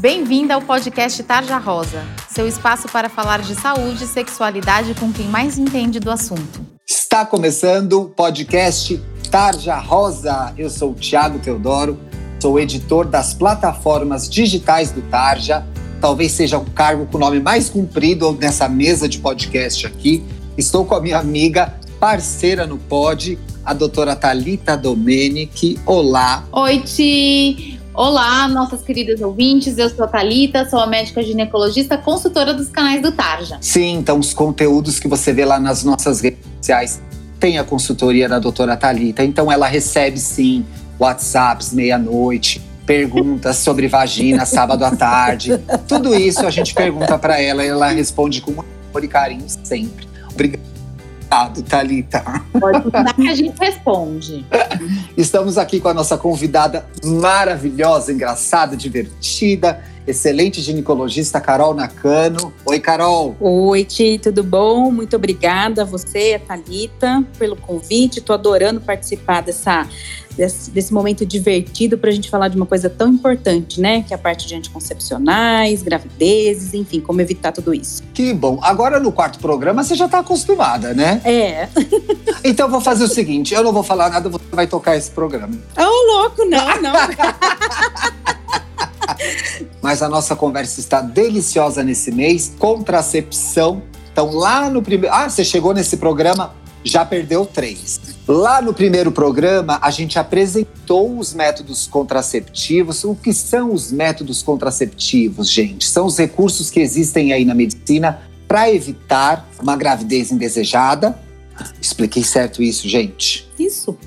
Bem-vinda ao podcast Tarja Rosa, seu espaço para falar de saúde e sexualidade com quem mais entende do assunto. Está começando o podcast Tarja Rosa. Eu sou o Tiago Teodoro, sou editor das plataformas digitais do Tarja. Talvez seja o cargo com o nome mais comprido nessa mesa de podcast aqui. Estou com a minha amiga, parceira no pod, a doutora Talita Domenici. Olá. Oi, Ti. Olá, nossas queridas ouvintes. Eu sou a Thalita, sou a médica ginecologista, consultora dos canais do Tarja. Sim, então os conteúdos que você vê lá nas nossas redes sociais tem a consultoria da doutora Talita. Então ela recebe sim WhatsApps meia-noite, perguntas sobre vagina sábado à tarde. Tudo isso a gente pergunta para ela e ela responde com amor e carinho sempre. Obrigado Obrigado, Thalita. Pode mandar que a gente responde. Estamos aqui com a nossa convidada maravilhosa, engraçada, divertida, excelente ginecologista Carol Nakano. Oi, Carol. Oi, Ti, tudo bom? Muito obrigada a você, a Thalita, pelo convite. Estou adorando participar dessa desse, desse momento divertido para a gente falar de uma coisa tão importante, né? Que é a parte de anticoncepcionais, gravidezes, enfim, como evitar tudo isso. Que bom. Agora no quarto programa você já está acostumada, né? É. então eu vou fazer o seguinte: eu não vou falar nada, você vai tocar esse programa. Oh, louco, não, não. Mas a nossa conversa está deliciosa nesse mês. Contracepção. Então, lá no primeiro. Ah, você chegou nesse programa já perdeu três. Lá no primeiro programa, a gente apresentou os métodos contraceptivos. O que são os métodos contraceptivos, gente? São os recursos que existem aí na medicina para evitar uma gravidez indesejada. Expliquei certo isso, gente? Isso.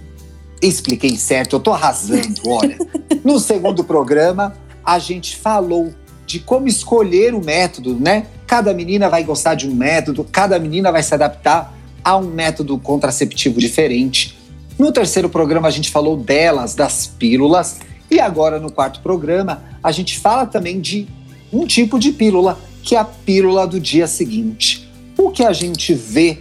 Expliquei certo, eu tô arrasando, olha. no segundo programa, a gente falou de como escolher o método, né? Cada menina vai gostar de um método, cada menina vai se adaptar a um método contraceptivo diferente. No terceiro programa, a gente falou delas, das pílulas. E agora, no quarto programa, a gente fala também de um tipo de pílula, que é a pílula do dia seguinte. O que a gente vê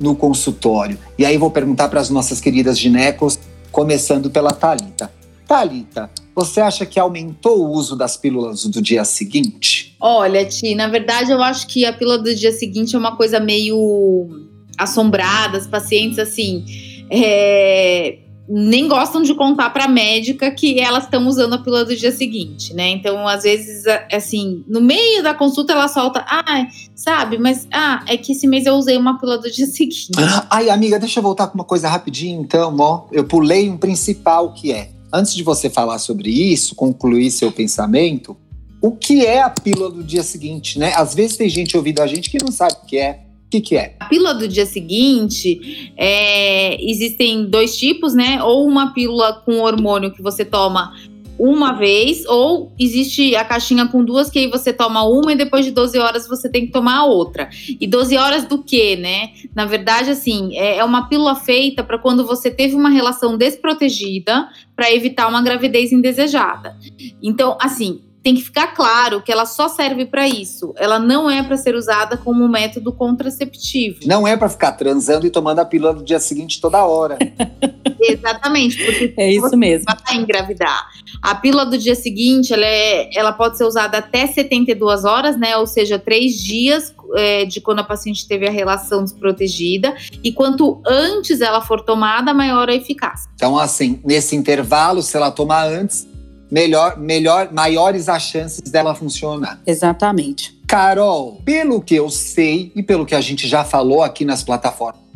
no consultório? E aí vou perguntar para as nossas queridas ginecos, começando pela Talita. Talita, você acha que aumentou o uso das pílulas do dia seguinte? Olha, Ti, na verdade eu acho que a pílula do dia seguinte é uma coisa meio assombradas, pacientes assim, é, nem gostam de contar para a médica que elas estão usando a pílula do dia seguinte, né? Então, às vezes, assim, no meio da consulta ela solta, ah, sabe, mas ah, é que esse mês eu usei uma pílula do dia seguinte. Ai, amiga, deixa eu voltar com uma coisa rapidinho, então, ó. Eu pulei um principal que é, antes de você falar sobre isso, concluir seu pensamento, o que é a pílula do dia seguinte, né? Às vezes tem gente ouvindo a gente que não sabe o que é. O que, que, é? A pílula do dia seguinte, é, existem dois tipos, né? Ou uma pílula com hormônio que você toma uma vez, ou existe a caixinha com duas, que aí você toma uma e depois de 12 horas você tem que tomar a outra. E 12 horas do quê, né? Na verdade, assim, é, é uma pílula feita para quando você teve uma relação desprotegida para evitar uma gravidez indesejada. Então, assim, tem que ficar claro que ela só serve para isso. Ela não é para ser usada como método contraceptivo. Não é para ficar transando e tomando a pílula no dia seguinte toda hora. Exatamente, porque é isso mesmo. Vai engravidar. A pílula do dia seguinte, ela, é, ela pode ser usada até 72 horas, né? Ou seja, três dias é, de quando a paciente teve a relação desprotegida. E quanto antes ela for tomada, maior a eficácia. Então, assim, nesse intervalo, se ela tomar antes, melhor, melhor, maiores as chances dela funcionar. Exatamente. Carol, pelo que eu sei e pelo que a gente já falou aqui nas plataformas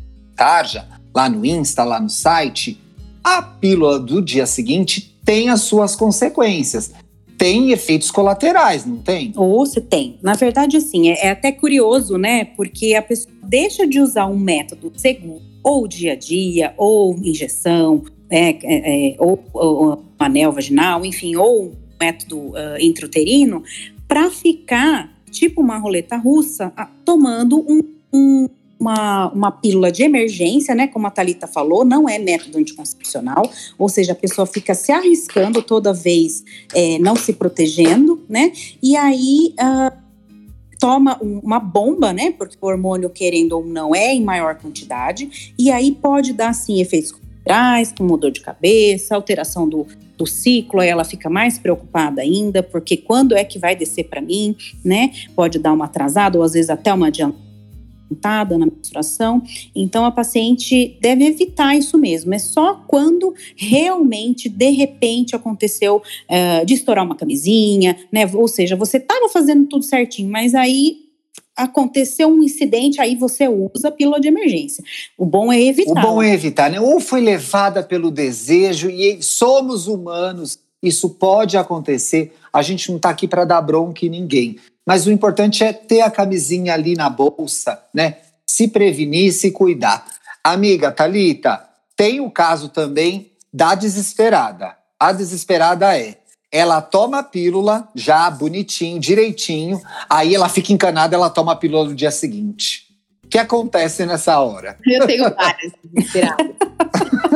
Tarja, lá no Insta, lá no site, a pílula do dia seguinte tem as suas consequências. Tem efeitos colaterais, não tem? Ou se tem. Na verdade, assim, é, é até curioso, né? Porque a pessoa deixa de usar um método seguro, ou dia a dia, ou injeção, é, é, é, ou, ou anel vaginal, enfim, ou método uh, intrauterino, para ficar tipo uma roleta russa, tomando um, um, uma, uma pílula de emergência, né? Como a Thalita falou, não é método anticoncepcional, ou seja, a pessoa fica se arriscando toda vez, é, não se protegendo, né? E aí. Uh, toma uma bomba, né? Porque o hormônio, querendo ou não, é em maior quantidade, e aí pode dar, sim, efeitos com com dor de cabeça, alteração do, do ciclo, aí ela fica mais preocupada ainda, porque quando é que vai descer para mim, né? Pode dar uma atrasada ou às vezes até uma adiantada na menstruação. Então a paciente deve evitar isso mesmo. É só quando realmente, de repente, aconteceu uh, de estourar uma camisinha, né? Ou seja, você estava fazendo tudo certinho, mas aí aconteceu um incidente, aí você usa a pílula de emergência. O bom é evitar. O bom é evitar, né? Ou foi levada pelo desejo e somos humanos, isso pode acontecer. A gente não está aqui para dar bronca em ninguém. Mas o importante é ter a camisinha ali na bolsa, né? Se prevenir, se cuidar. Amiga Talita, tem o caso também da desesperada. A desesperada é ela toma a pílula já bonitinho, direitinho, aí ela fica encanada, ela toma a pílula no dia seguinte. O que acontece nessa hora? Eu tenho várias desesperadas.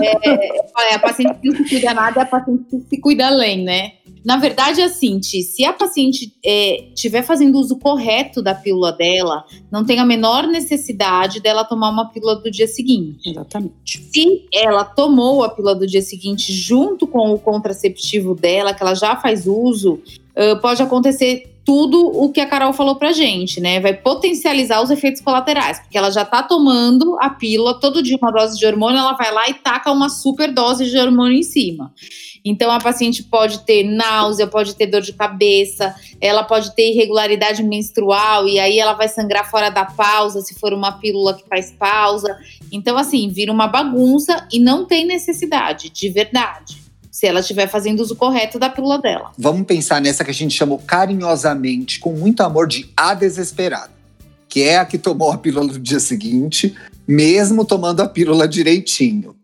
é, a paciente que não se cuida nada é a paciente que se cuida além, né? Na verdade, é assim, Ti, se a paciente estiver é, fazendo uso correto da pílula dela, não tem a menor necessidade dela tomar uma pílula do dia seguinte. Exatamente. Se ela tomou a pílula do dia seguinte junto com o contraceptivo dela, que ela já faz uso, uh, pode acontecer tudo o que a Carol falou pra gente, né? Vai potencializar os efeitos colaterais, porque ela já tá tomando a pílula, todo dia uma dose de hormônio, ela vai lá e taca uma super dose de hormônio em cima. Então, a paciente pode ter náusea, pode ter dor de cabeça, ela pode ter irregularidade menstrual, e aí ela vai sangrar fora da pausa, se for uma pílula que faz pausa. Então, assim, vira uma bagunça e não tem necessidade, de verdade se ela estiver fazendo uso correto da pílula dela. Vamos pensar nessa que a gente chamou carinhosamente, com muito amor, de a desesperada, que é a que tomou a pílula no dia seguinte, mesmo tomando a pílula direitinho.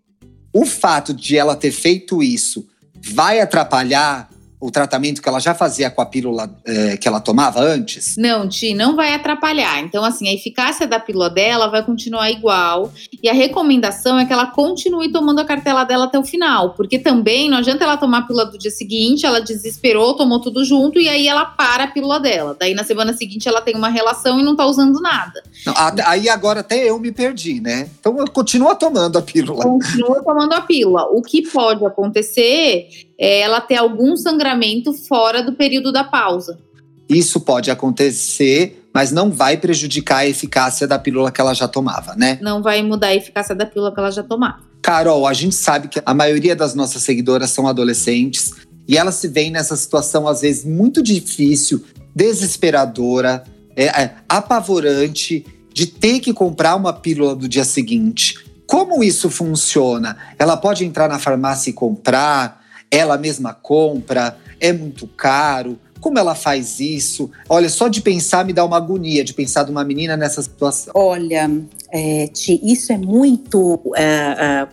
O fato de ela ter feito isso vai atrapalhar o tratamento que ela já fazia com a pílula é, que ela tomava antes? Não, Ti, não vai atrapalhar. Então, assim, a eficácia da pílula dela vai continuar igual. E a recomendação é que ela continue tomando a cartela dela até o final. Porque também não adianta ela tomar a pílula do dia seguinte, ela desesperou, tomou tudo junto e aí ela para a pílula dela. Daí na semana seguinte ela tem uma relação e não tá usando nada. Não, aí agora até eu me perdi, né? Então continua tomando a pílula. Continua tomando a pílula. O que pode acontecer é ela ter algum sangramento fora do período da pausa. Isso pode acontecer, mas não vai prejudicar a eficácia da pílula que ela já tomava, né? Não vai mudar a eficácia da pílula que ela já tomava. Carol, a gente sabe que a maioria das nossas seguidoras são adolescentes e elas se veem nessa situação, às vezes, muito difícil, desesperadora, é, é, apavorante, de ter que comprar uma pílula do dia seguinte. Como isso funciona? Ela pode entrar na farmácia e comprar? Ela mesma compra, é muito caro. Como ela faz isso? Olha, só de pensar me dá uma agonia de pensar de uma menina nessa situação. Olha, é, isso é muito é, é,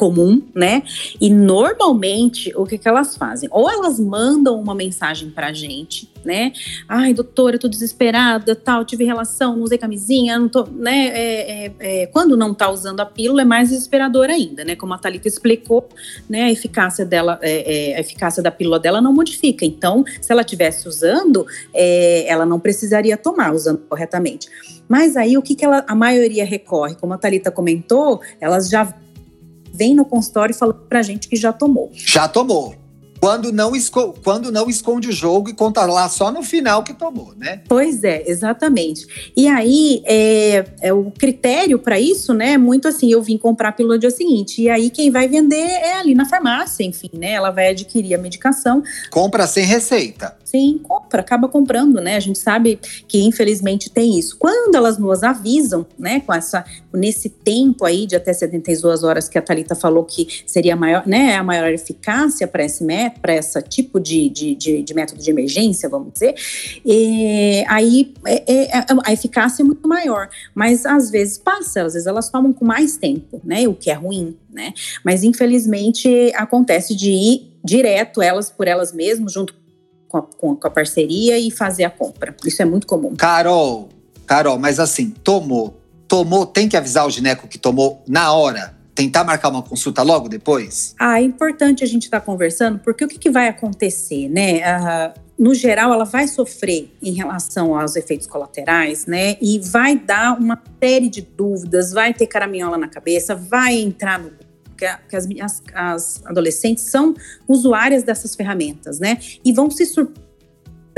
comum, né? E normalmente o que, que elas fazem? Ou elas mandam uma mensagem pra gente, né? Ai, doutora, eu tô desesperada, tal, tive relação, não usei camisinha, não tô, né? É, é, é, quando não tá usando a pílula é mais desesperador ainda, né? Como a Thalita explicou, né? A eficácia dela, é, é, a eficácia da pílula dela não modifica. Então, se ela tivesse usando, é, ela não precisaria tomar usando corretamente. Mas aí o que, que ela, a maioria recorre? Como a Thalita comentou, elas já vem no consultório falando pra gente que já tomou. Já tomou. Quando não, esco quando não esconde o jogo e conta lá só no final que tomou, né? Pois é, exatamente. E aí, é, é o critério para isso, né? Muito assim, eu vim comprar pelo dia seguinte. E aí, quem vai vender é ali na farmácia, enfim, né? Ela vai adquirir a medicação. Compra sem receita. Sim, compra, acaba comprando, né? A gente sabe que infelizmente tem isso. Quando elas nos avisam, né, com essa nesse tempo aí de até 72 horas que a Talita falou que seria a maior, né, a maior eficácia para esse método, para esse tipo de, de, de, de, método de emergência, vamos dizer, e aí é, é, é, a eficácia é muito maior. Mas às vezes passa, às vezes elas tomam com mais tempo, né? O que é ruim, né? Mas infelizmente acontece de ir direto elas por elas mesmas, junto com a, com a parceria e fazer a compra. Isso é muito comum. Carol, Carol, mas assim, tomou. Tomou, tem que avisar o gineco que tomou na hora tentar marcar uma consulta logo depois? Ah, é importante a gente estar tá conversando, porque o que, que vai acontecer, né? Uh, no geral, ela vai sofrer em relação aos efeitos colaterais, né? E vai dar uma série de dúvidas, vai ter caraminhola na cabeça, vai entrar no que, as, as adolescentes são usuárias dessas ferramentas, né? E vão se surpreender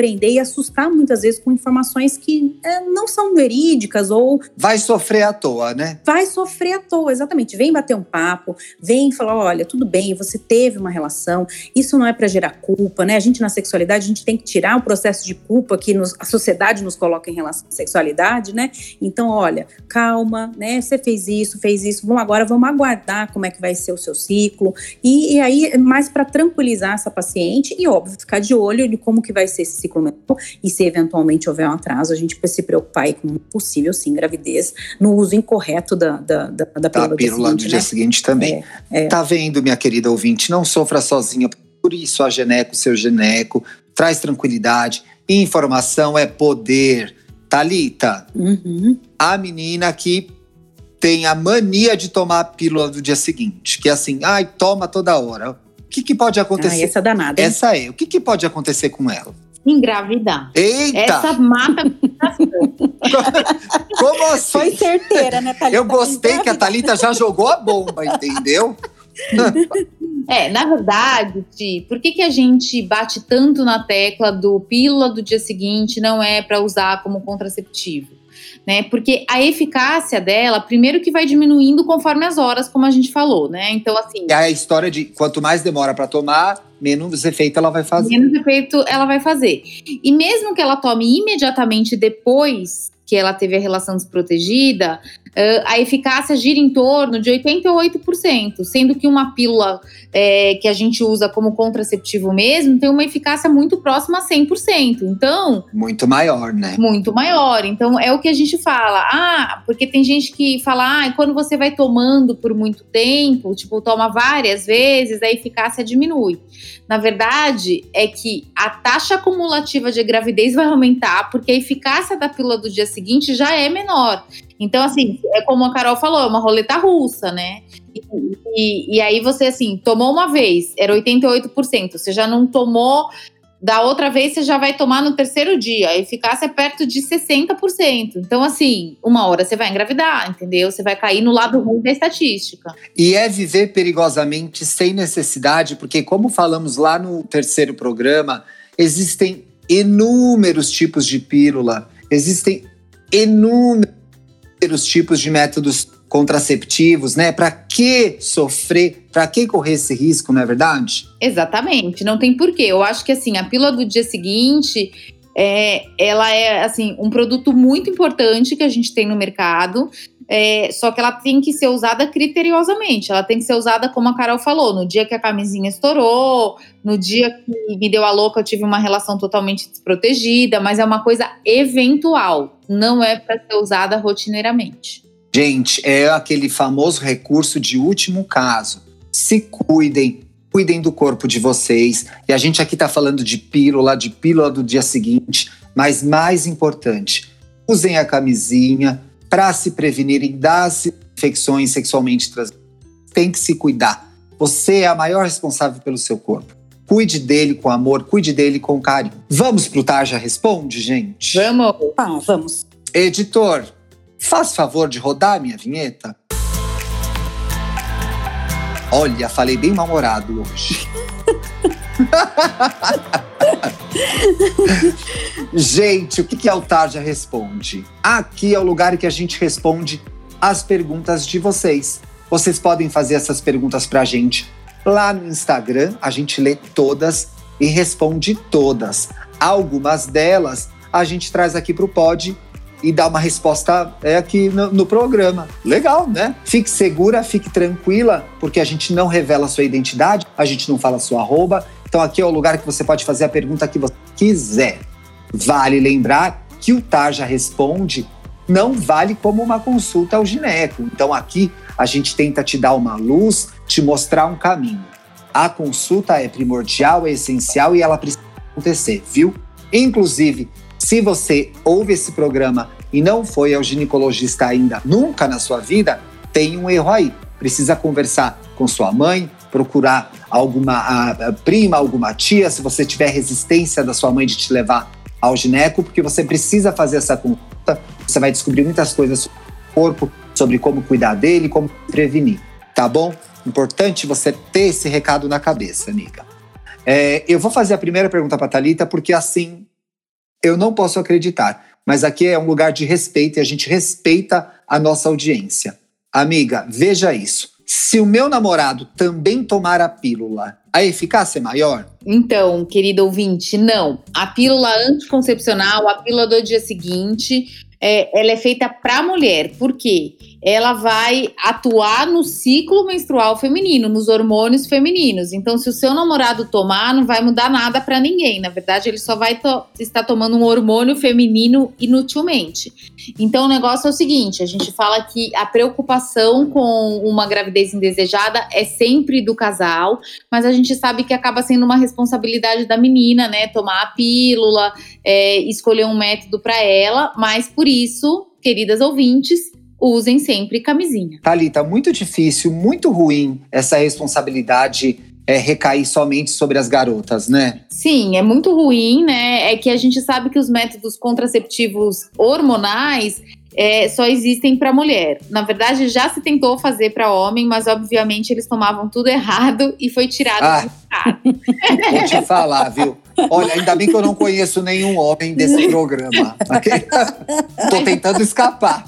surpreender e assustar muitas vezes com informações que é, não são verídicas ou. Vai sofrer à toa, né? Vai sofrer à toa, exatamente. Vem bater um papo, vem falar: olha, tudo bem, você teve uma relação, isso não é para gerar culpa, né? A gente na sexualidade, a gente tem que tirar o processo de culpa que nos, a sociedade nos coloca em relação à sexualidade, né? Então, olha, calma, né? Você fez isso, fez isso, vamos agora, vamos aguardar como é que vai ser o seu ciclo. E, e aí, mais para tranquilizar essa paciente e, óbvio, ficar de olho de como que vai ser esse ciclo menstrual e se eventualmente houver um atraso, a gente precisa se preocupar aí com possível, sim, gravidez no uso incorreto da, da, da, da pílula, da pílula do dia seguinte, dia né? seguinte também. É, é. Tá vendo, minha querida ouvinte? Não sofra sozinha. Por isso, a Geneco, seu Geneco, traz tranquilidade. Informação é poder. Talita, uhum. a menina que tem a mania de tomar a pílula do dia seguinte, que é assim, ai, toma toda hora. O que, que pode acontecer? Ah, essa é danada. Hein? Essa é. O que, que pode acontecer com ela? Engravidar. Eita! Essa mata Como assim? Foi certeira, né, Thalita? Eu gostei que a Thalita já jogou a bomba, entendeu? É, na verdade, Ti, por que, que a gente bate tanto na tecla do pílula do dia seguinte não é para usar como contraceptivo? Né? Porque a eficácia dela, primeiro que vai diminuindo conforme as horas, como a gente falou, né? Então, assim. É a história de quanto mais demora para tomar, menos efeito ela vai fazer. Menos efeito ela vai fazer. E mesmo que ela tome imediatamente depois que ela teve a relação desprotegida, uh, a eficácia gira em torno de 88%, sendo que uma pílula é, que a gente usa como contraceptivo mesmo tem uma eficácia muito próxima a 100%. Então. Muito maior, né? Muito maior. Então é o que a gente fala. Ah, porque tem gente que fala, ah, quando você vai tomando por muito tempo, tipo, toma várias vezes, a eficácia diminui. Na verdade, é que a taxa acumulativa de gravidez vai aumentar, porque a eficácia da pílula do dia seguinte já é menor. Então, assim, é como a Carol falou, é uma roleta russa, né? E, e, e, aí você, assim, tomou uma vez, era 88%. Você já não tomou, da outra vez você já vai tomar no terceiro dia. A eficácia é perto de 60%. Então, assim, uma hora você vai engravidar, entendeu? Você vai cair no lado ruim da estatística. E é viver perigosamente sem necessidade, porque como falamos lá no terceiro programa, existem inúmeros tipos de pílula, existem inúmeros os tipos de métodos contraceptivos, né? Para que sofrer? Para que correr esse risco, não é verdade? Exatamente, não tem porquê. Eu acho que assim, a pílula do dia seguinte, é, ela é assim um produto muito importante que a gente tem no mercado. É, só que ela tem que ser usada criteriosamente. Ela tem que ser usada como a Carol falou, no dia que a camisinha estourou, no dia que me deu a louca, eu tive uma relação totalmente desprotegida, mas é uma coisa eventual, não é para ser usada rotineiramente. Gente, é aquele famoso recurso de último caso. Se cuidem, cuidem do corpo de vocês. E a gente aqui está falando de pílula, de pílula do dia seguinte, mas mais importante, usem a camisinha para se prevenirem das infecções sexualmente transmissíveis. Tem que se cuidar. Você é a maior responsável pelo seu corpo. Cuide dele com amor, cuide dele com carinho. Vamos pro Tarja Responde, gente? Vamos. Ah, vamos. Editor, faz favor de rodar a minha vinheta. Olha, falei bem mal-humorado hoje. gente, o que é o Tarja Responde? Aqui é o lugar que a gente responde as perguntas de vocês. Vocês podem fazer essas perguntas pra gente lá no Instagram, a gente lê todas e responde todas. Algumas delas a gente traz aqui pro pod e dá uma resposta é, aqui no, no, programa. Legal, né? Fique segura, fique tranquila, porque a gente não revela a sua identidade, a gente não fala a sua arroba. Então aqui é o lugar que você pode fazer a pergunta que você quiser. Vale lembrar que o Tarja Responde não vale como uma consulta ao gineco. Então aqui a gente tenta te dar uma luz, te mostrar um caminho. A consulta é primordial, é essencial e ela precisa acontecer, viu? Inclusive, se você ouve esse programa e não foi ao ginecologista ainda, nunca na sua vida, tem um erro aí. Precisa conversar com sua mãe, procurar alguma prima, alguma tia, se você tiver resistência da sua mãe de te levar ao gineco, porque você precisa fazer essa consulta. Você vai descobrir muitas coisas sobre o corpo, sobre como cuidar dele, como prevenir. Tá bom? Importante você ter esse recado na cabeça, amiga. É, eu vou fazer a primeira pergunta para Talita porque assim eu não posso acreditar. Mas aqui é um lugar de respeito e a gente respeita a nossa audiência. Amiga, veja isso. Se o meu namorado também tomar a pílula, a eficácia é maior? Então, querido ouvinte, não. A pílula anticoncepcional, a pílula do dia seguinte, é, ela é feita para mulher. Por quê? Ela vai atuar no ciclo menstrual feminino, nos hormônios femininos. Então, se o seu namorado tomar, não vai mudar nada para ninguém. Na verdade, ele só vai to estar tomando um hormônio feminino inutilmente. Então, o negócio é o seguinte: a gente fala que a preocupação com uma gravidez indesejada é sempre do casal, mas a gente sabe que acaba sendo uma responsabilidade da menina, né? Tomar a pílula, é, escolher um método para ela. Mas por isso, queridas ouvintes, usem sempre camisinha. Thalita, muito difícil, muito ruim essa responsabilidade é, recair somente sobre as garotas, né? Sim, é muito ruim, né? É que a gente sabe que os métodos contraceptivos hormonais é, só existem para mulher. Na verdade, já se tentou fazer para homem, mas obviamente eles tomavam tudo errado e foi tirado ah, do Vou te falar, viu? Olha, ainda bem que eu não conheço nenhum homem desse programa. Tô tentando escapar.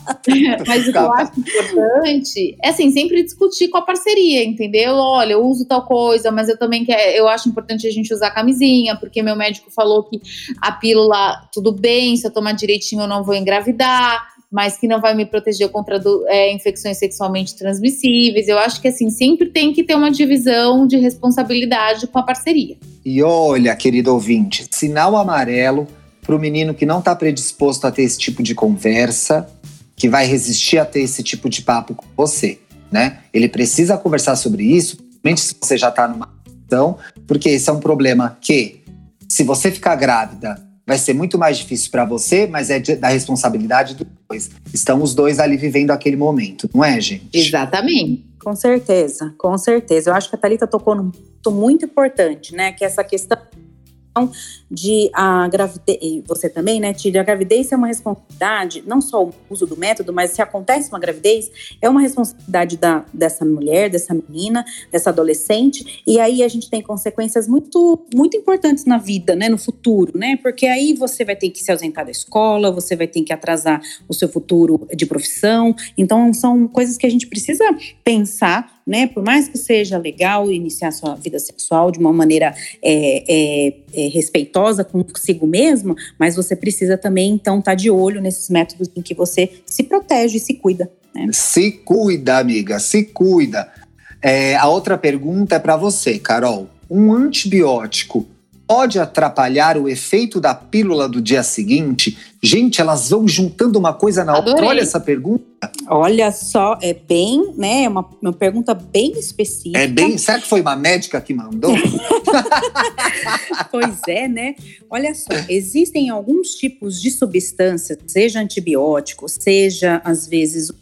Mas o que eu acho importante é assim, sempre discutir com a parceria, entendeu? Olha, eu uso tal coisa, mas eu também quero, eu acho importante a gente usar camisinha, porque meu médico falou que a pílula, tudo bem, se eu tomar direitinho eu não vou engravidar mas que não vai me proteger contra do, é, infecções sexualmente transmissíveis. Eu acho que assim sempre tem que ter uma divisão de responsabilidade com a parceria. E olha, querido ouvinte, sinal amarelo para o menino que não está predisposto a ter esse tipo de conversa, que vai resistir a ter esse tipo de papo com você, né? Ele precisa conversar sobre isso, principalmente se você já está numa situação, porque esse é um problema que, se você ficar grávida vai ser muito mais difícil para você, mas é da responsabilidade dos dois. Estão os dois ali vivendo aquele momento, não é, gente? Exatamente. Com certeza, com certeza. Eu acho que a Thalita tocou num ponto muito importante, né? Que é essa questão de a gravidez, você também, né, Tília, a gravidez é uma responsabilidade, não só o uso do método, mas se acontece uma gravidez, é uma responsabilidade da, dessa mulher, dessa menina, dessa adolescente, e aí a gente tem consequências muito, muito importantes na vida, né, no futuro, né, porque aí você vai ter que se ausentar da escola, você vai ter que atrasar o seu futuro de profissão, então são coisas que a gente precisa pensar né? Por mais que seja legal iniciar sua vida sexual de uma maneira é, é, é, respeitosa consigo mesmo, mas você precisa também, então, estar tá de olho nesses métodos em que você se protege e se cuida. Né? Se cuida, amiga, se cuida. É, a outra pergunta é para você, Carol. Um antibiótico pode atrapalhar o efeito da pílula do dia seguinte? Gente, elas vão juntando uma coisa na outra. Olha essa pergunta. Olha só, é bem, né? É uma, uma pergunta bem específica. É bem. Será que foi uma médica que mandou? pois é, né? Olha só, existem alguns tipos de substâncias, seja antibiótico, seja às vezes uh,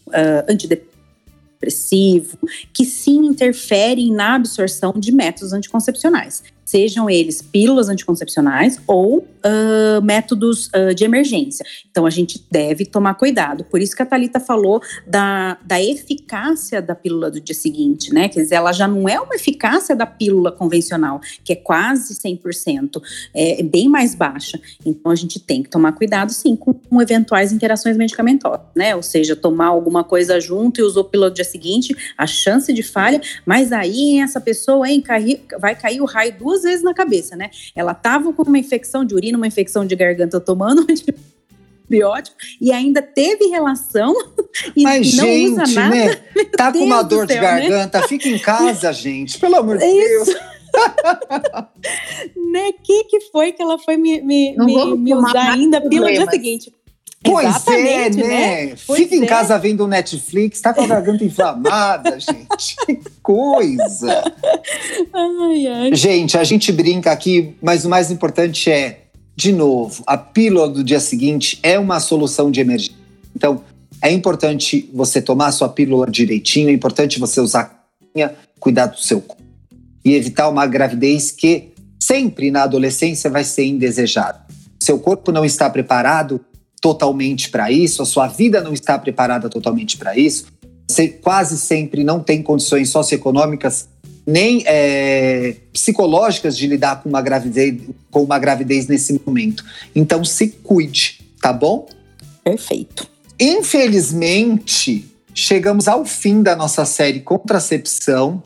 antidepressivo, que sim interferem na absorção de métodos anticoncepcionais sejam eles pílulas anticoncepcionais ou uh, métodos uh, de emergência. Então a gente deve tomar cuidado. Por isso que a Thalita falou da, da eficácia da pílula do dia seguinte, né? Quer dizer, ela já não é uma eficácia da pílula convencional, que é quase 100%, é, é bem mais baixa. Então a gente tem que tomar cuidado sim com, com eventuais interações medicamentosas, né? Ou seja, tomar alguma coisa junto e usou pílula do dia seguinte, a chance de falha, mas aí essa pessoa hein, cai, vai cair o raio duas duas vezes na cabeça, né? Ela tava com uma infecção de urina, uma infecção de garganta tomando antibiótico e ainda teve relação e Mas, não gente, usa nada. Né? Tá Deus com uma dor céu, de né? garganta, né? fica em casa, gente, pelo amor de Deus. né? Que que foi que ela foi me, me, me, me usar ainda pelo dia seguinte? Pois é, Exatamente, é, né? né? Fica em é. casa vendo Netflix, tá com a garganta inflamada, gente. Que coisa! Ai, ai. Gente, a gente brinca aqui, mas o mais importante é, de novo, a pílula do dia seguinte é uma solução de emergência. Então, é importante você tomar a sua pílula direitinho, é importante você usar cuidar do seu corpo e evitar uma gravidez que sempre na adolescência vai ser indesejada. Seu corpo não está preparado totalmente para isso, a sua vida não está preparada totalmente para isso, quase sempre não tem condições socioeconômicas nem é, psicológicas de lidar com uma gravidez, com uma gravidez nesse momento. Então se cuide, tá bom? Perfeito. Infelizmente, chegamos ao fim da nossa série Contracepção.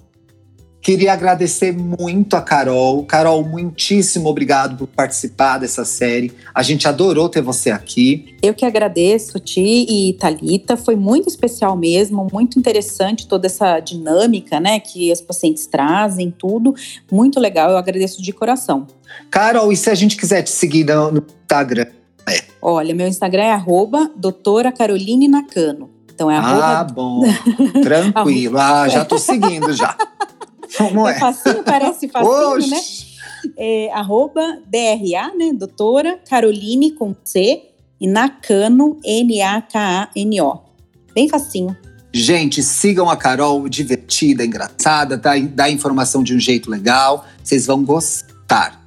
Queria agradecer muito a Carol. Carol, muitíssimo obrigado por participar dessa série. A gente adorou ter você aqui. Eu que agradeço, Ti e Talita. Foi muito especial mesmo, muito interessante toda essa dinâmica, né, que as pacientes trazem, tudo. Muito legal. Eu agradeço de coração. Carol, e se a gente quiser te seguir no Instagram? É. Olha, meu Instagram é arroba doutora Caroline Nakano. Então é arroba... Ah, bom. Tranquilo. ah, já tô seguindo já. Como é? é facinho, parece facinho, Oxi. né? É, arroba DRA, né? Doutora Caroline com C e Nakano, N-A-K-A-N-O. Bem facinho. Gente, sigam a Carol, divertida, engraçada, dá, dá informação de um jeito legal. Vocês vão gostar.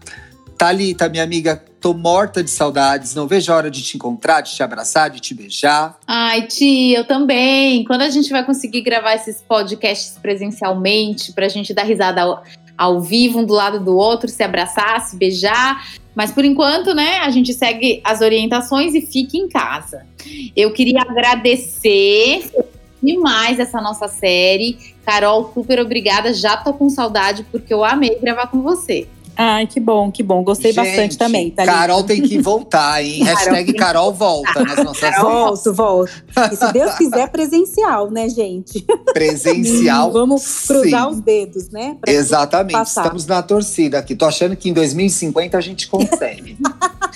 Thalita, minha amiga, tô morta de saudades. Não vejo a hora de te encontrar, de te abraçar, de te beijar. Ai, tia, eu também. Quando a gente vai conseguir gravar esses podcasts presencialmente, pra gente dar risada ao, ao vivo, um do lado do outro, se abraçar, se beijar. Mas por enquanto, né, a gente segue as orientações e fique em casa. Eu queria agradecer demais essa nossa série. Carol, super obrigada. Já tô com saudade porque eu amei gravar com você. Ai, que bom, que bom. Gostei Gente, bastante também. Tá Carol tem que voltar, hein? Hashtag Carol volta nas nossas Volto, volto. E se Deus quiser, presencial, né, gente? Presencial. Vamos cruzar sim. os dedos, né? Exatamente. Estamos na torcida aqui. Tô achando que em 2050 a gente consegue.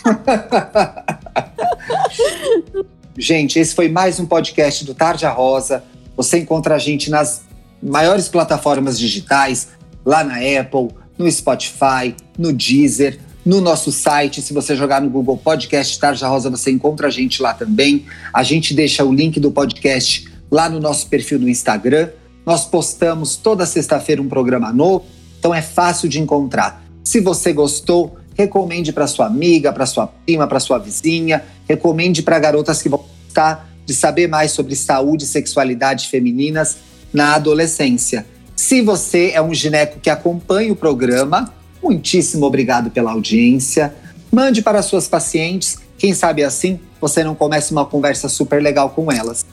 gente, esse foi mais um podcast do Tarja Rosa. Você encontra a gente nas maiores plataformas digitais, lá na Apple no Spotify, no Deezer, no nosso site. Se você jogar no Google Podcast Tarja Rosa, você encontra a gente lá também. A gente deixa o link do podcast lá no nosso perfil no Instagram. Nós postamos toda sexta-feira um programa novo, então é fácil de encontrar. Se você gostou, recomende para sua amiga, para sua prima, para sua vizinha, recomende para garotas que vão gostar de saber mais sobre saúde e sexualidade femininas na adolescência. Se você é um gineco que acompanha o programa, muitíssimo obrigado pela audiência. Mande para suas pacientes, quem sabe assim você não comece uma conversa super legal com elas.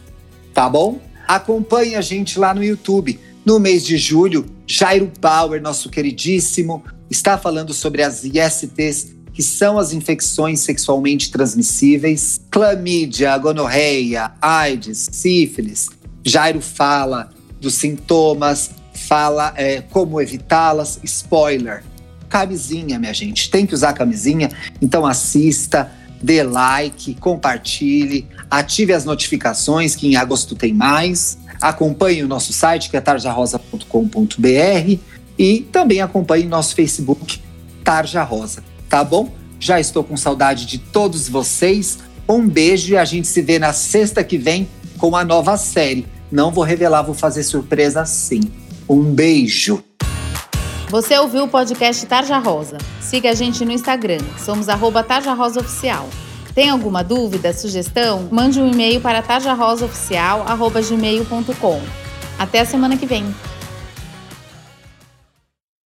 Tá bom? Acompanhe a gente lá no YouTube. No mês de julho, Jairo Bauer, nosso queridíssimo, está falando sobre as ISTs, que são as infecções sexualmente transmissíveis, clamídia, gonorreia, AIDS, sífilis. Jairo fala dos sintomas, fala é, como evitá-las. Spoiler: camisinha, minha gente. Tem que usar camisinha. Então assista, dê like, compartilhe, ative as notificações, que em agosto tem mais. Acompanhe o nosso site, que é tarjarosa.com.br. E também acompanhe nosso Facebook, Tarja Rosa. Tá bom? Já estou com saudade de todos vocês. Um beijo e a gente se vê na sexta que vem com a nova série. Não vou revelar, vou fazer surpresa sim. Um beijo. Você ouviu o podcast Tarja Rosa? Siga a gente no Instagram. Somos arroba Tarja Rosa Oficial. Tem alguma dúvida, sugestão? Mande um e-mail para tarjarosaoficial.gmail.com. Até a semana que vem.